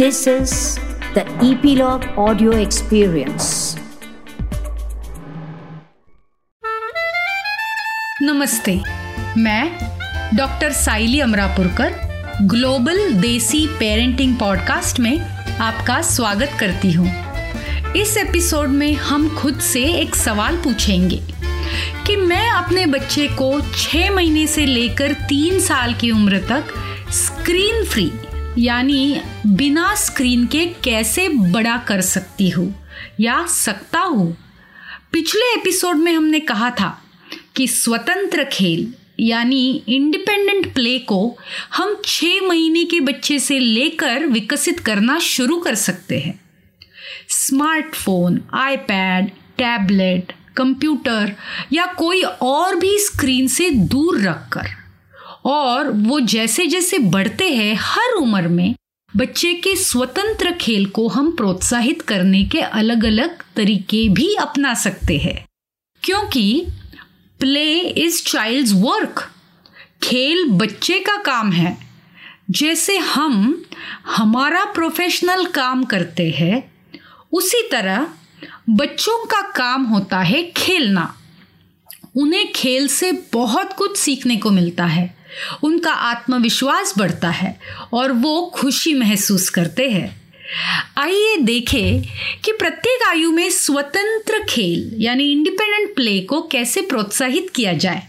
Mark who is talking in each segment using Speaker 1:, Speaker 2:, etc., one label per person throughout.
Speaker 1: This is the Epilogue Audio Experience.
Speaker 2: नमस्ते मैं doctor Saili Amrapurkar, global desi parenting podcast में आपका स्वागत करती हूँ इस एपिसोड में हम खुद से एक सवाल पूछेंगे कि मैं अपने बच्चे को छः महीने से लेकर तीन साल की उम्र तक स्क्रीन फ्री यानी बिना स्क्रीन के कैसे बड़ा कर सकती हूँ या सकता हूँ? पिछले एपिसोड में हमने कहा था कि स्वतंत्र खेल, यानी इंडिपेंडेंट प्ले को हम छः महीने के बच्चे से लेकर विकसित करना शुरू कर सकते हैं। स्मार्टफ़ोन, आईपैड, टैबलेट, कंप्यूटर या कोई और भी स्क्रीन से दूर रखकर। और वो जैसे जैसे बढ़ते हैं हर उम्र में, बच्चे के स्वतंत्र खेल को हम प्रोत्साहित करने के अलग अलग तरीके भी अपना सकते हैं। क्योंकि प्ले इज़ चाइल्ड्स वर्क खेल बच्चे का काम है। जैसे हम हमारा प्रोफेशनल काम करते हैं, उसी तरह बच्चों का काम होता है खेलना। उन्हें खेल से बहुत कुछ सीखने को मिलता है। उनका आत्मविश्वास बढ़ता है और वो खुशी महसूस करते हैं। आइए देखें कि प्रत्येक आयु में स्वतंत्र खेल, यानी इंडिपेंडेंट प्ले को कैसे प्रोत्साहित किया जाए।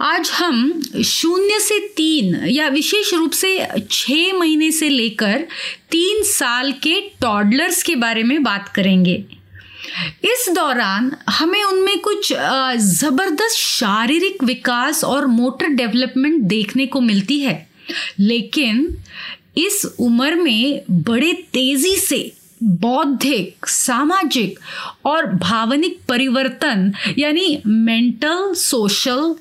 Speaker 2: आज हम शून्य से तीन या विशेष रूप से छः महीने से लेकर तीन साल के टॉडलर्स के बारे में बात करेंगे। इस दौरान हमें उनमें कुछ ज़बरदस्त शारीरिक विकास और मोटर डेवलपमेंट देखने को मिलती है। लेकिन इस उम्र में बड़े तेज़ी से बौद्धिक, सामाजिक और भावनिक परिवर्तन, यानी mental, social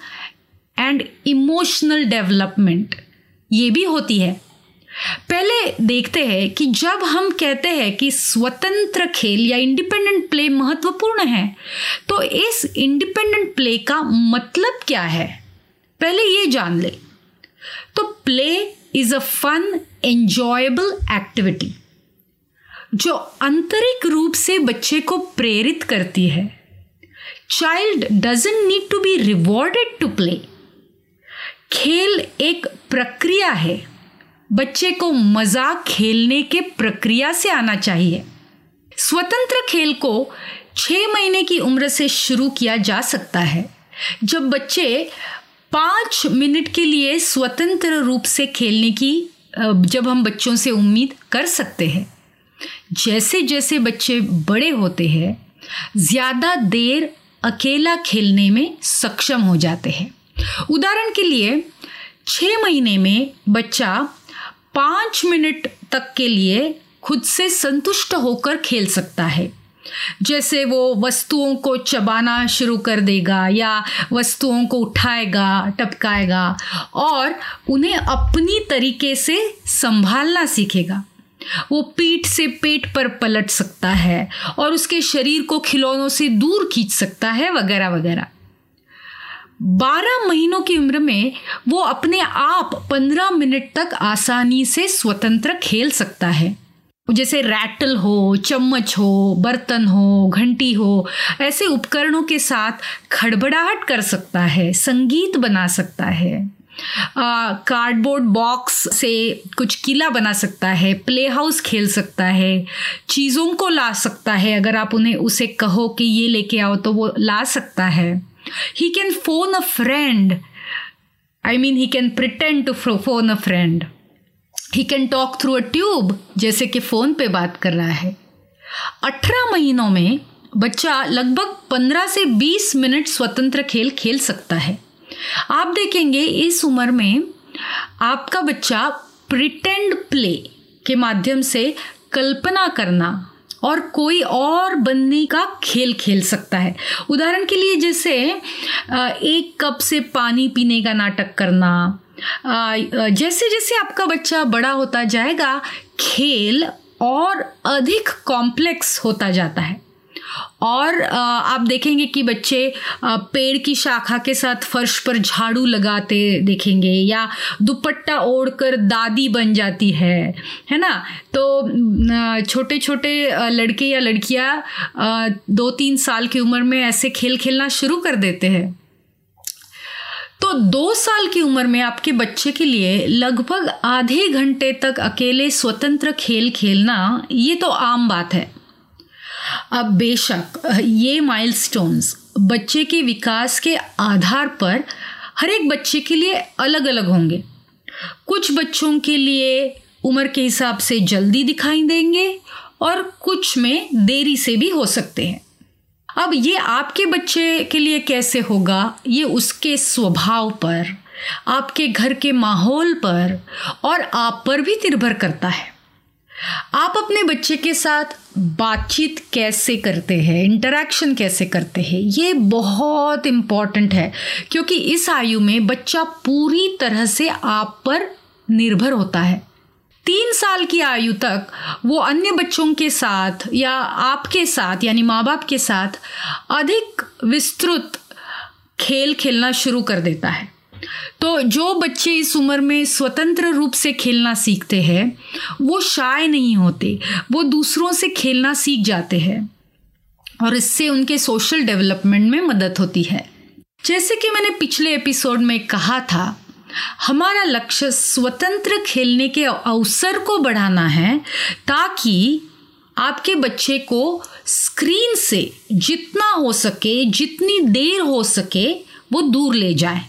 Speaker 2: and emotional development, ये भी होती है। पहले देखते हैं कि जब हम कहते हैं कि स्वतंत्र खेल या इंडिपेंडेंट प्ले महत्वपूर्ण है तो इस इंडिपेंडेंट प्ले का मतलब क्या है? पहले ये जान ले। तो play is a fun enjoyable activity जो आंतरिक रूप से बच्चे को प्रेरित करती है। Child doesn't need to be rewarded to play खेल एक प्रक्रिया है। बच्चे को मज़ा खेलने के प्रक्रिया से आना चाहिए। स्वतंत्र खेल को छः महीने की उम्र से शुरू किया जा सकता है। जब बच्चे पाँच मिनट के लिए स्वतंत्र रूप से खेलने की जब हम बच्चों से उम्मीद कर सकते हैं। जैसे जैसे बच्चे बड़े होते हैं, ज़्यादा देर अकेला खेलने में सक्षम हो जाते हैं। उदाहरण के लिए छः महीने में बच्चा पाँच मिनट तक के लिए खुद से संतुष्ट होकर खेल सकता है। जैसे वो वस्तुओं को चबाना शुरू कर देगा या वस्तुओं को उठाएगा, टपकाएगा और उन्हें अपनी तरीके से संभालना सीखेगा। वो पीठ से पेट पर पलट सकता है और उसके शरीर को खिलौनों से दूर खींच सकता है, वगैरह वगैरह। बारह महीनों की उम्र में वो अपने आप पंद्रह मिनट तक आसानी से स्वतंत्र खेल सकता है। जैसे रैटल हो, चम्मच हो, बर्तन हो, घंटी हो, ऐसे उपकरणों के साथ खड़बड़ाहट कर सकता है, संगीत बना सकता है। कार्डबोर्ड बॉक्स से कुछ किला बना सकता है प्ले हाउस खेल सकता है, चीज़ों को ला सकता है। अगर आप उन्हें उसे कहो कि ये लेके आओ तो वो ला सकता है। He can phone a friend. I mean, he can pretend to phone a friend. He can talk through a tube, जैसे कि फ़ोन पे बात कर रहा है। अठारह महीनों में बच्चा लगभग पंद्रह से बीस मिनट स्वतंत्र खेल खेल सकता है। आप देखेंगे इस उम्र में आपका बच्चा प्रिटेंड प्ले के माध्यम से कल्पना करना और कोई और बनने का खेल खेल सकता है। उदाहरण के लिए जैसे एक कप से पानी पीने का नाटक करना जैसे जैसे आपका बच्चा बड़ा होता जाएगा, खेल और अधिक कॉम्प्लेक्स होता जाता है। और आप देखेंगे कि बच्चे पेड़ की शाखा के साथ फर्श पर झाड़ू लगाते देखेंगे या दुपट्टा ओढ़कर दादी बन जाती है है ना? तो छोटे छोटे लड़के या लड़कियाँ दो तीन साल की उम्र में ऐसे खेल खेलना शुरू कर देते हैं। तो दो साल की उम्र में आपके बच्चे के लिए लगभग आधे घंटे तक अकेले स्वतंत्र खेल खेलना, ये तो आम बात है। अब बेशक, ये माइलस्टोन्स बच्चे के विकास के आधार पर हर एक बच्चे के लिए अलग अलग होंगे। कुछ बच्चों के लिए उम्र के हिसाब से जल्दी दिखाई देंगे और कुछ में देरी से भी हो सकते हैं। अब ये आपके बच्चे के लिए कैसे होगा, ये उसके स्वभाव पर, आपके घर के माहौल पर और आप पर भी निर्भर करता है। आप अपने बच्चे के साथ बातचीत कैसे करते हैं? इंटरेक्शन कैसे करते हैं? ये बहुत इंपॉर्टेंट है, क्योंकि इस आयु में बच्चा पूरी तरह से आप पर निर्भर होता है। तीन साल की आयु तक वो अन्य बच्चों के साथ या आपके साथ, यानी माँ बाप के साथ अधिक विस्तृत खेल खेलना शुरू कर देता है। तो जो बच्चे इस उम्र में स्वतंत्र रूप से खेलना सीखते हैं, वो शाय नहीं होते, वो दूसरों से खेलना सीख जाते हैं और इससे उनके सोशल डेवलपमेंट में मदद होती है। जैसे कि मैंने पिछले एपिसोड में कहा था, हमारा लक्ष्य स्वतंत्र खेलने के अवसर को बढ़ाना है ताकि आपके बच्चे को स्क्रीन से जितना हो सके, जितनी देर हो सके, वो दूर ले जाए।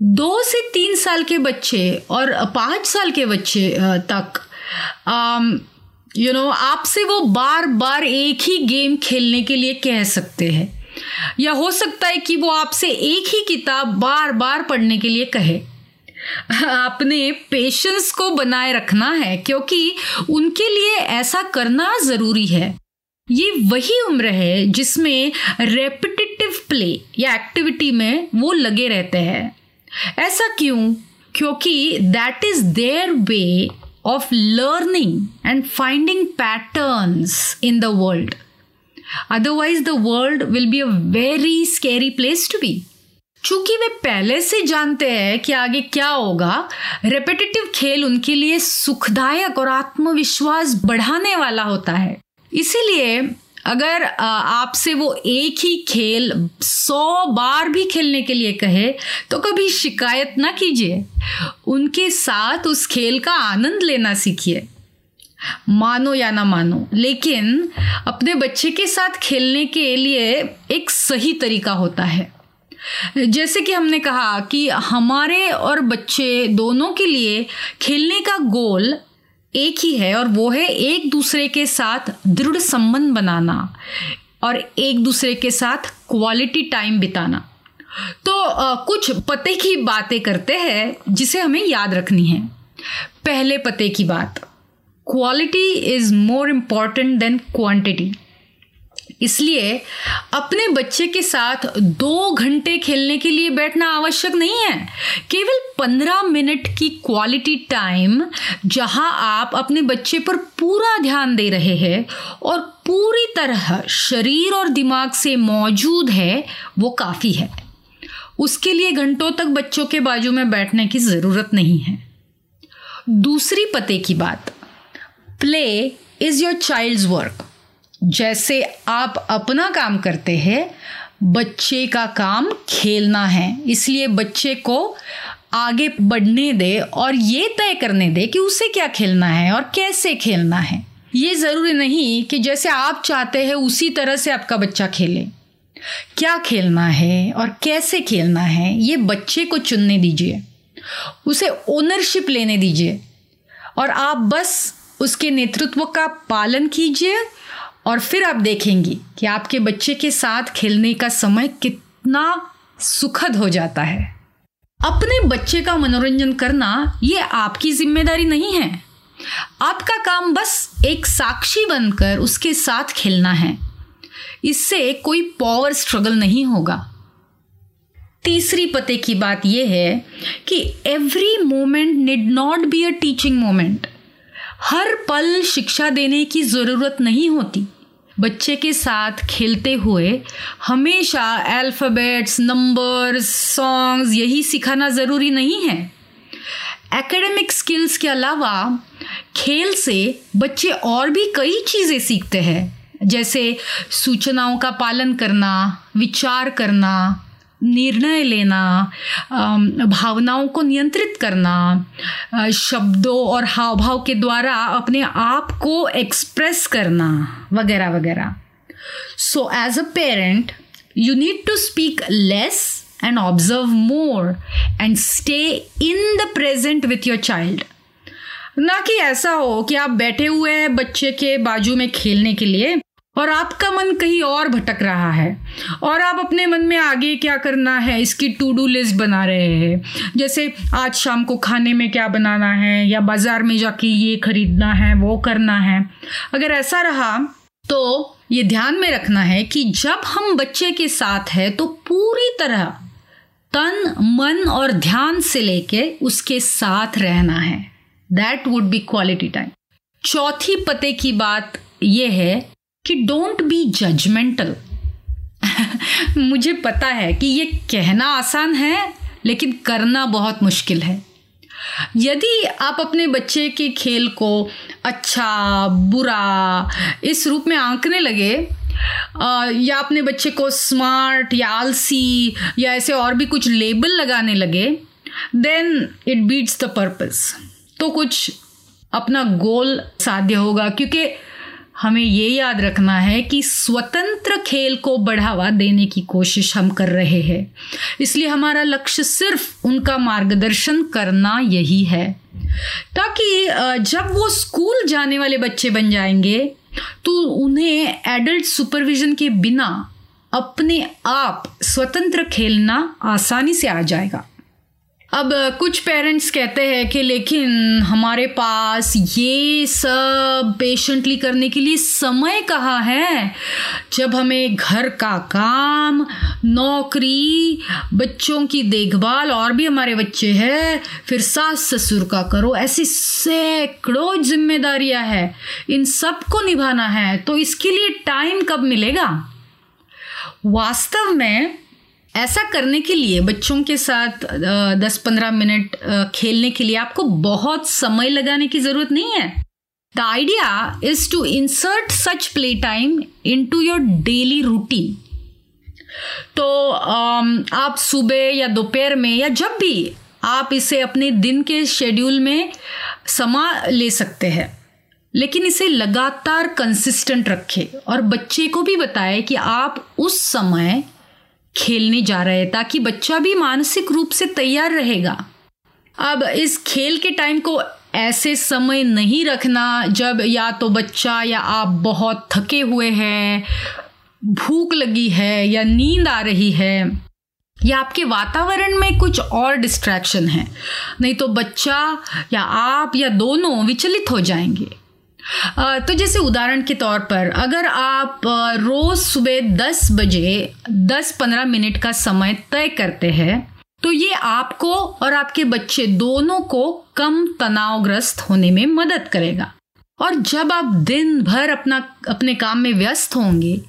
Speaker 2: दो से तीन साल के बच्चे और पाँच साल के बच्चे तक यू नो आपसे वो बार बार एक ही गेम खेलने के लिए कह सकते हैं। या हो सकता है कि वो आपसे एक ही किताब बार बार पढ़ने के लिए कहे। आपने पेशेंस को बनाए रखना है, क्योंकि उनके लिए ऐसा करना ज़रूरी है। ये वही उम्र है जिसमें रेपिटेटिव प्ले या एक्टिविटी में वो लगे रहते हैं। ऐसा क्यों? क्योंकि that is their way of learning and finding patterns in the world otherwise the world will be a very scary place to be चूँकि वे पहले से जानते हैं कि आगे क्या होगा रेपिटेटिव खेल उनके लिए सुखदायक और आत्मविश्वास बढ़ाने वाला होता है। इसीलिए अगर आपसे वो एक ही खेल सौ बार भी खेलने के लिए कहे तो कभी शिकायत ना कीजिए। उनके साथ उस खेल का आनंद लेना सीखिए। मानो या ना मानो, लेकिन अपने बच्चे के साथ खेलने के लिए एक सही तरीका होता है। जैसे कि हमने कहा कि हमारे और बच्चे दोनों के लिए खेलने का गोल एक ही है और वो है एक दूसरे के साथ दृढ़ संबंध बनाना और एक दूसरे के साथ क्वालिटी टाइम बिताना। तो आ, कुछ पते की बातें करते हैं जिसे हमें याद रखनी है। पहले पते की बात। Quality is more important than quantity इसलिए अपने बच्चे के साथ दो घंटे खेलने के लिए बैठना आवश्यक नहीं है। केवल पंद्रह मिनट की क्वालिटी टाइम जहाँ आप अपने बच्चे पर पूरा ध्यान दे रहे हैं और पूरी तरह शरीर और दिमाग से मौजूद है, वो काफ़ी है। उसके लिए घंटों तक बच्चों के बाजू में बैठने की ज़रूरत नहीं है। दूसरी पते की बात play is your child's work जैसे आप अपना काम करते हैं, बच्चे का काम खेलना है। इसलिए बच्चे को आगे बढ़ने दे और ये तय करने दे कि उसे क्या खेलना है और कैसे खेलना है। ये ज़रूरी नहीं कि जैसे आप चाहते हैं उसी तरह से आपका बच्चा खेले। क्या खेलना है और कैसे खेलना है, ये बच्चे को चुनने दीजिए। उसे ओनरशिप लेने दीजिए। और आप बस उसके नेतृत्व का पालन कीजिए और फिर आप देखेंगी कि आपके बच्चे के साथ खेलने का समय कितना सुखद हो जाता है। अपने बच्चे का मनोरंजन करना ये आपकी ज़िम्मेदारी नहीं है। आपका काम बस एक साक्षी बनकर उसके साथ खेलना है। इससे कोई पावर स्ट्रगल नहीं होगा। तीसरी पते की बात यह है कि every moment need not be a teaching moment हर पल शिक्षा देने की ज़रूरत नहीं होती। बच्चे के साथ खेलते हुए हमेशा अल्फ़ाबेट्स नंबर्स सॉन्ग्स यही सिखाना ज़रूरी नहीं है। एकेडमिक स्किल्स के अलावा खेल से बच्चे और भी कई चीज़ें सीखते हैं, जैसे सूचनाओं का पालन करना, विचार करना निर्णय लेना भावनाओं को नियंत्रित करना शब्दों और हाव भाव के द्वारा अपने आप को एक्सप्रेस करना, वगैरह वगैरह। So as a parent you need to speak less and observe more and stay in the present with your child ना कि ऐसा हो कि आप बैठे हुए हैं बच्चे के बाजू में खेलने के लिए। और आपका मन कहीं और भटक रहा है। और आप अपने मन में आगे क्या करना है, इसकी टू डू लिस्ट बना रहे हैं। जैसे आज शाम को खाने में क्या बनाना है, या बाज़ार में जाके ये खरीदना है, वो करना है। अगर ऐसा रहा तो ये ध्यान में रखना है कि जब हम बच्चे के साथ है तो पूरी तरह तन, मन और ध्यान से लेके उसके साथ रहना है। That would be quality time चौथी पते की बात यह है कि डोंट बी जजमेंटल मुझे पता है कि ये कहना आसान है, लेकिन करना बहुत मुश्किल है। यदि आप अपने बच्चे के खेल को अच्छा बुरा, इस रूप में आंकने लगे या अपने बच्चे को स्मार्ट या आलसी या ऐसे और भी कुछ लेबल लगाने लगे then it beats the purpose तो कुछ अपना गोल साध्य होगा, क्योंकि हमें ये याद रखना है कि स्वतंत्र खेल को बढ़ावा देने की कोशिश हम कर रहे हैं। इसलिए हमारा लक्ष्य सिर्फ़ उनका मार्गदर्शन करना यही है। ताकि जब वो स्कूल जाने वाले बच्चे बन जाएँगे तो उन्हें एडल्ट सुपरविजन के बिना अपने आप स्वतंत्र खेलना आसानी से आ जाएगा। अब कुछ पेरेंट्स कहते हैं कि लेकिन हमारे पास ये सब पेशेंटली करने के लिए समय कहाँ है? जब हमें घर का काम, नौकरी, बच्चों की देखभाल और भी हमारे बच्चे हैं, फिर सास ससुर का करो, ऐसी सैकड़ों जिम्मेदारियाँ हैं। इन सबको निभाना है तो इसके लिए टाइम कब मिलेगा? वास्तव में ऐसा करने के लिए, बच्चों के साथ दस पंद्रह मिनट खेलने के लिए आपको बहुत समय लगाने की ज़रूरत नहीं है। The idea is to insert such play time into your daily routine तो आप सुबह या दोपहर में या जब भी आप इसे अपने दिन के शेड्यूल में समा ले सकते हैं, लेकिन इसे लगातार कंसिस्टेंट रखें और बच्चे को भी बताएँ कि आप उस समय खेलने जा रहे हैं ताकि बच्चा भी मानसिक रूप से तैयार रहेगा। अब इस खेल के टाइम को ऐसे समय नहीं रखना जब या तो बच्चा या आप बहुत थके हुए हैं, भूख लगी है या नींद आ रही है, या आपके वातावरण में कुछ और डिस्ट्रैक्शन है, नहीं तो बच्चा या आप या दोनों विचलित हो जाएँगे। तो जैसे उदाहरण के तौर पर, अगर आप रोज सुबह 10 बजे 10-15 मिनट का समय तय करते हैं तो ये आपको और आपके बच्चे दोनों को कम तनावग्रस्त होने में मदद करेगा। और जब आप दिन भर अपना, अपने काम में व्यस्त होंगे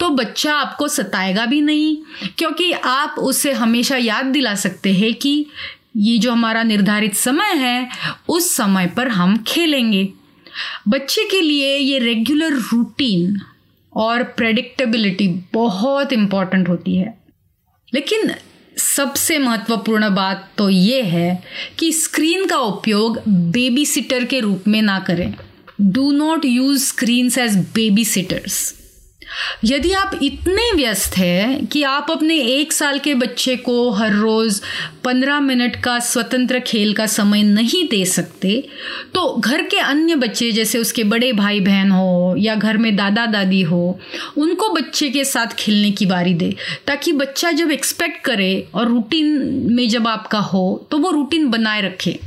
Speaker 2: तो बच्चा आपको सताएगा भी नहीं, क्योंकि आप उसे हमेशा याद दिला सकते हैं कि ये जो हमारा निर्धारित समय है, उस समय पर हम खेलेंगे। बच्चे के लिए ये रेगुलर रूटीन और प्रेडिक्टेबिलिटी बहुत इंपॉर्टेंट होती है। लेकिन सबसे महत्वपूर्ण बात तो ये है कि स्क्रीन का उपयोग बेबी सिटर के रूप में ना करें। Do not use screens as babysitters यदि आप इतने व्यस्त हैं कि आप अपने एक साल के बच्चे को हर रोज़ पंद्रह मिनट का स्वतंत्र खेल का समय नहीं दे सकते तो घर के अन्य बच्चे जैसे उसके बड़े भाई बहन हो या घर में दादा दादी हो, उनको बच्चे के साथ खेलने की बारी दे, ताकि बच्चा जब एक्सपेक्ट करे और रूटीन में जब आपका हो तो वो रूटीन बनाए रखे।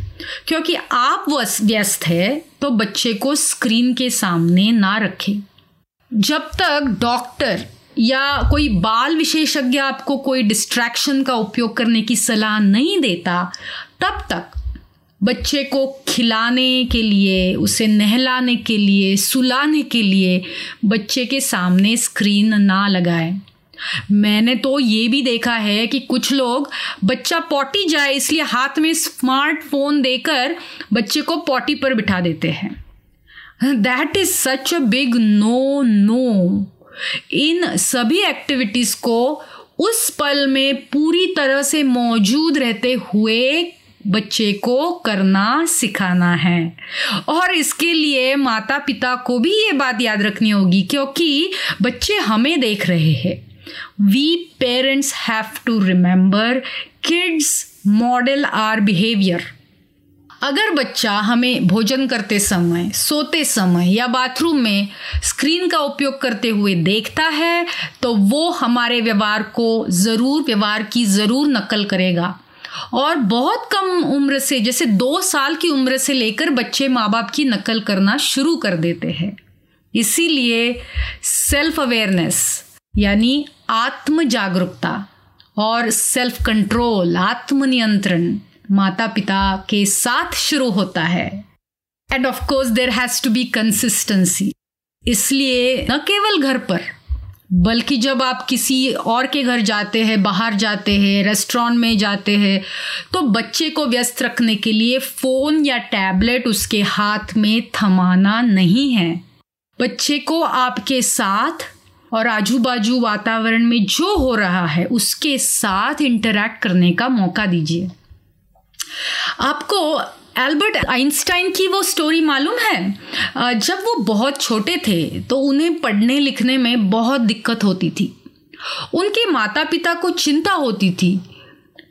Speaker 2: क्योंकि आप व्यस्त है तो बच्चे को स्क्रीन के सामने ना रखें। जब तक डॉक्टर या कोई बाल विशेषज्ञ आपको कोई डिस्ट्रैक्शन का उपयोग करने की सलाह नहीं देता, तब तक बच्चे को खिलाने के लिए, उसे नहलाने के लिए, सुलाने के लिए बच्चे के सामने स्क्रीन ना लगाए। मैंने तो ये भी देखा है कि कुछ लोग बच्चा पॉटी जाए, इसलिए हाथ में स्मार्टफ़ोन देकर बच्चे को पॉटी पर बिठा देते हैं। That is such a big no no in सभी एक्टिविटीज़ को उस पल में पूरी तरह से मौजूद रहते हुए बच्चे को करना, सिखाना है। और इसके लिए माता पिता को भी ये बात याद रखनी होगी क्योंकि बच्चे हमें देख रहे हैं। We parents have to remember kids model our behaviour अगर बच्चा हमें भोजन करते समय, सोते समय या बाथरूम में स्क्रीन का उपयोग करते हुए देखता है तो वो हमारे व्यवहार को ज़रूर, व्यवहार की ज़रूर नकल करेगा। और बहुत कम उम्र से, जैसे दो साल की उम्र से लेकर बच्चे माँ बाप की नकल करना शुरू कर देते हैं। इसीलिए सेल्फ अवेयरनेस यानी आत्म जागरूकता और सेल्फ कंट्रोल आत्मनियंत्रण माता पिता के साथ शुरू होता है। And of course there has to be consistency इसलिए न केवल घर पर, बल्कि जब आप किसी और के घर जाते हैं, बाहर जाते हैं रेस्टोरेंट में जाते हैं तो बच्चे को व्यस्त रखने के लिए फ़ोन या टैबलेट उसके हाथ में थमाना नहीं है। बच्चे को आपके साथ और आजू बाजू वातावरण में जो हो रहा है, उसके साथ इंटरैक्ट करने का मौका दीजिए। आपको एल्बर्ट आइंस्टाइन की वो स्टोरी मालूम है? जब वो बहुत छोटे थे तो उन्हें पढ़ने लिखने में बहुत दिक्कत होती थी। उनके माता पिता को चिंता होती थी।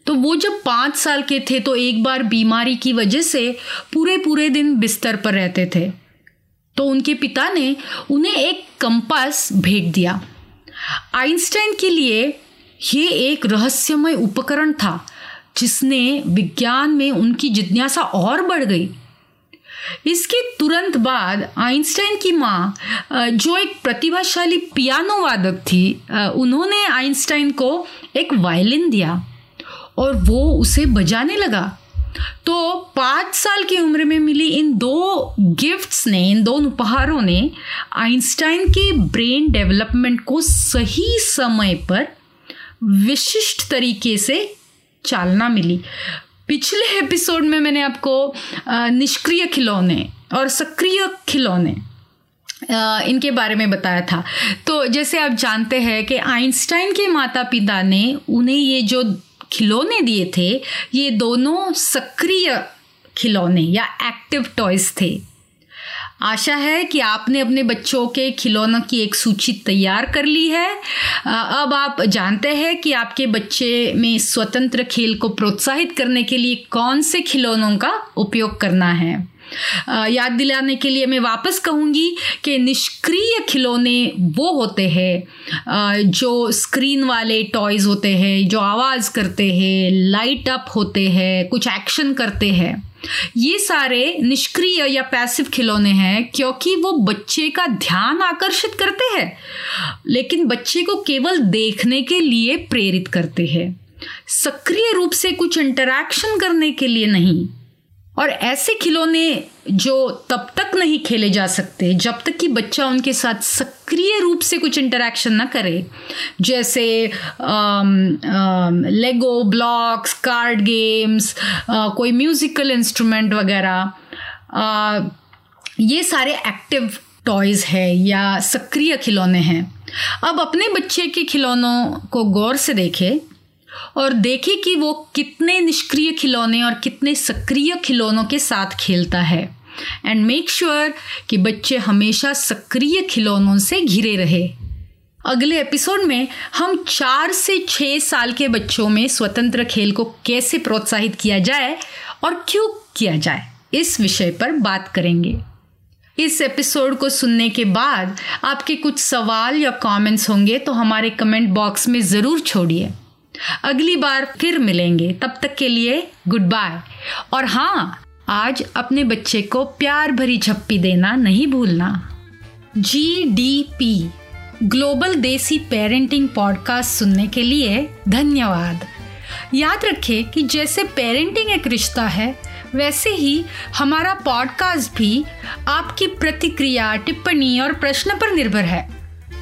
Speaker 2: तो वो जब पाँच साल के थे तो एक बार बीमारी की वजह से पूरे पूरे दिन बिस्तर पर रहते थे। तो उनके पिता ने उन्हें एक कंपास भेज दिया। आइंस्टाइन के लिए ये एक रहस्यमय उपकरण था। जिसने विज्ञान में उनकी जिज्ञासा और बढ़ गई। इसके तुरंत बाद आइंस्टाइन की माँ जो एक प्रतिभाशाली पियानो वादक थी उन्होंने आइंस्टाइन को एक वायलिन दिया और वो उसे बजाने लगा। तो पाँच साल की उम्र में मिली इन दो गिफ्ट्स ने, इन दो उपहारों ने आइंस्टाइन के ब्रेन डेवलपमेंट को सही समय पर विशिष्ट तरीके से चालना मिली। पिछले एपिसोड में मैंने आपको निष्क्रिय खिलौने और सक्रिय खिलौने इनके बारे में बताया था। तो जैसे आप जानते हैं कि आइंस्टाइन के माता पिता ने उन्हें ये जो खिलौने दिए थे, ये दोनों सक्रिय खिलौने या एक्टिव टॉयज थे। आशा है कि आपने अपने बच्चों के खिलौनों की एक सूची तैयार कर ली है। अब आप जानते हैं कि आपके बच्चे में स्वतंत्र खेल को प्रोत्साहित करने के लिए कौन से खिलौनों का उपयोग करना है। याद दिलाने के लिए मैं वापस कहूँगी कि निष्क्रिय खिलौने वो होते हैं जो स्क्रीन वाले टॉयज़ होते हैं, जो आवाज़ करते हैं, लाइट अप होते हैं, कुछ एक्शन करते हैं। ये सारे निष्क्रिय या पैसिव खिलौने हैं क्योंकि वो बच्चे का ध्यान आकर्षित करते हैं। लेकिन बच्चे को केवल देखने के लिए प्रेरित करते हैं। सक्रिय रूप से कुछ इंटरैक्शन करने के लिए नहीं। और ऐसे खिलौने जो तब तक नहीं खेले जा सकते, जब तक कि बच्चा उनके साथ सक्रिय रूप से कुछ इंटरेक्शन ना करे। जैसे लेगो ब्लॉक्स कार्ड गेम्स कोई म्यूजिकल इंस्ट्रूमेंट वगैरह। ये सारे एक्टिव टॉयज़ है या सक्रिय खिलौने हैं। अब अपने बच्चे के खिलौनों को गौर से देखें और देखे कि वो कितने निष्क्रिय खिलौने और कितने सक्रिय खिलौनों के साथ खेलता है। एंड मेक श्योर कि बच्चे हमेशा सक्रिय खिलौनों से घिरे रहे। अगले एपिसोड में हम चार से छः साल के बच्चों में स्वतंत्र खेल को कैसे प्रोत्साहित किया जाए और क्यों किया जाए, इस विषय पर बात करेंगे। इस एपिसोड को सुनने के बाद आपके कुछ सवाल या कमेंट्स होंगे तो हमारे कमेंट बॉक्स में ज़रूर छोड़िए। अगली बार फिर मिलेंगे। तब तक के लिए गुड बाय और हाँ आज अपने बच्चे को प्यार भरी झप्पी देना नहीं भूलना। G D P global desi parenting podcast सुनने के लिए धन्यवाद। याद रखें कि जैसे पेरेंटिंग एक रिश्ता है, वैसे ही हमारा पॉडकास्ट भी आपकी प्रतिक्रिया, टिप्पणी और प्रश्न पर निर्भर है।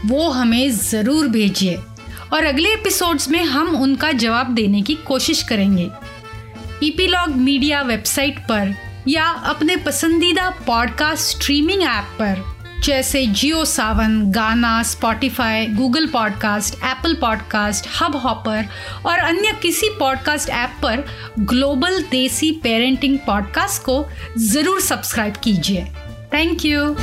Speaker 2: वो हमें ज़रूर भेजिए। और अगले एपिसोड्स में हम उनका जवाब देने की कोशिश करेंगे। ईपीलॉग मीडिया वेबसाइट पर या अपने पसंदीदा पॉडकास्ट स्ट्रीमिंग ऐप पर, जैसे Jio Saavn Gaana Spotify Google podcast Apple podcast Hubhopper और अन्य किसी पॉडकास्ट ऐप पर ग्लोबल देसी पेरेंटिंग पॉडकास्ट को ज़रूर सब्सक्राइब कीजिए। Thank you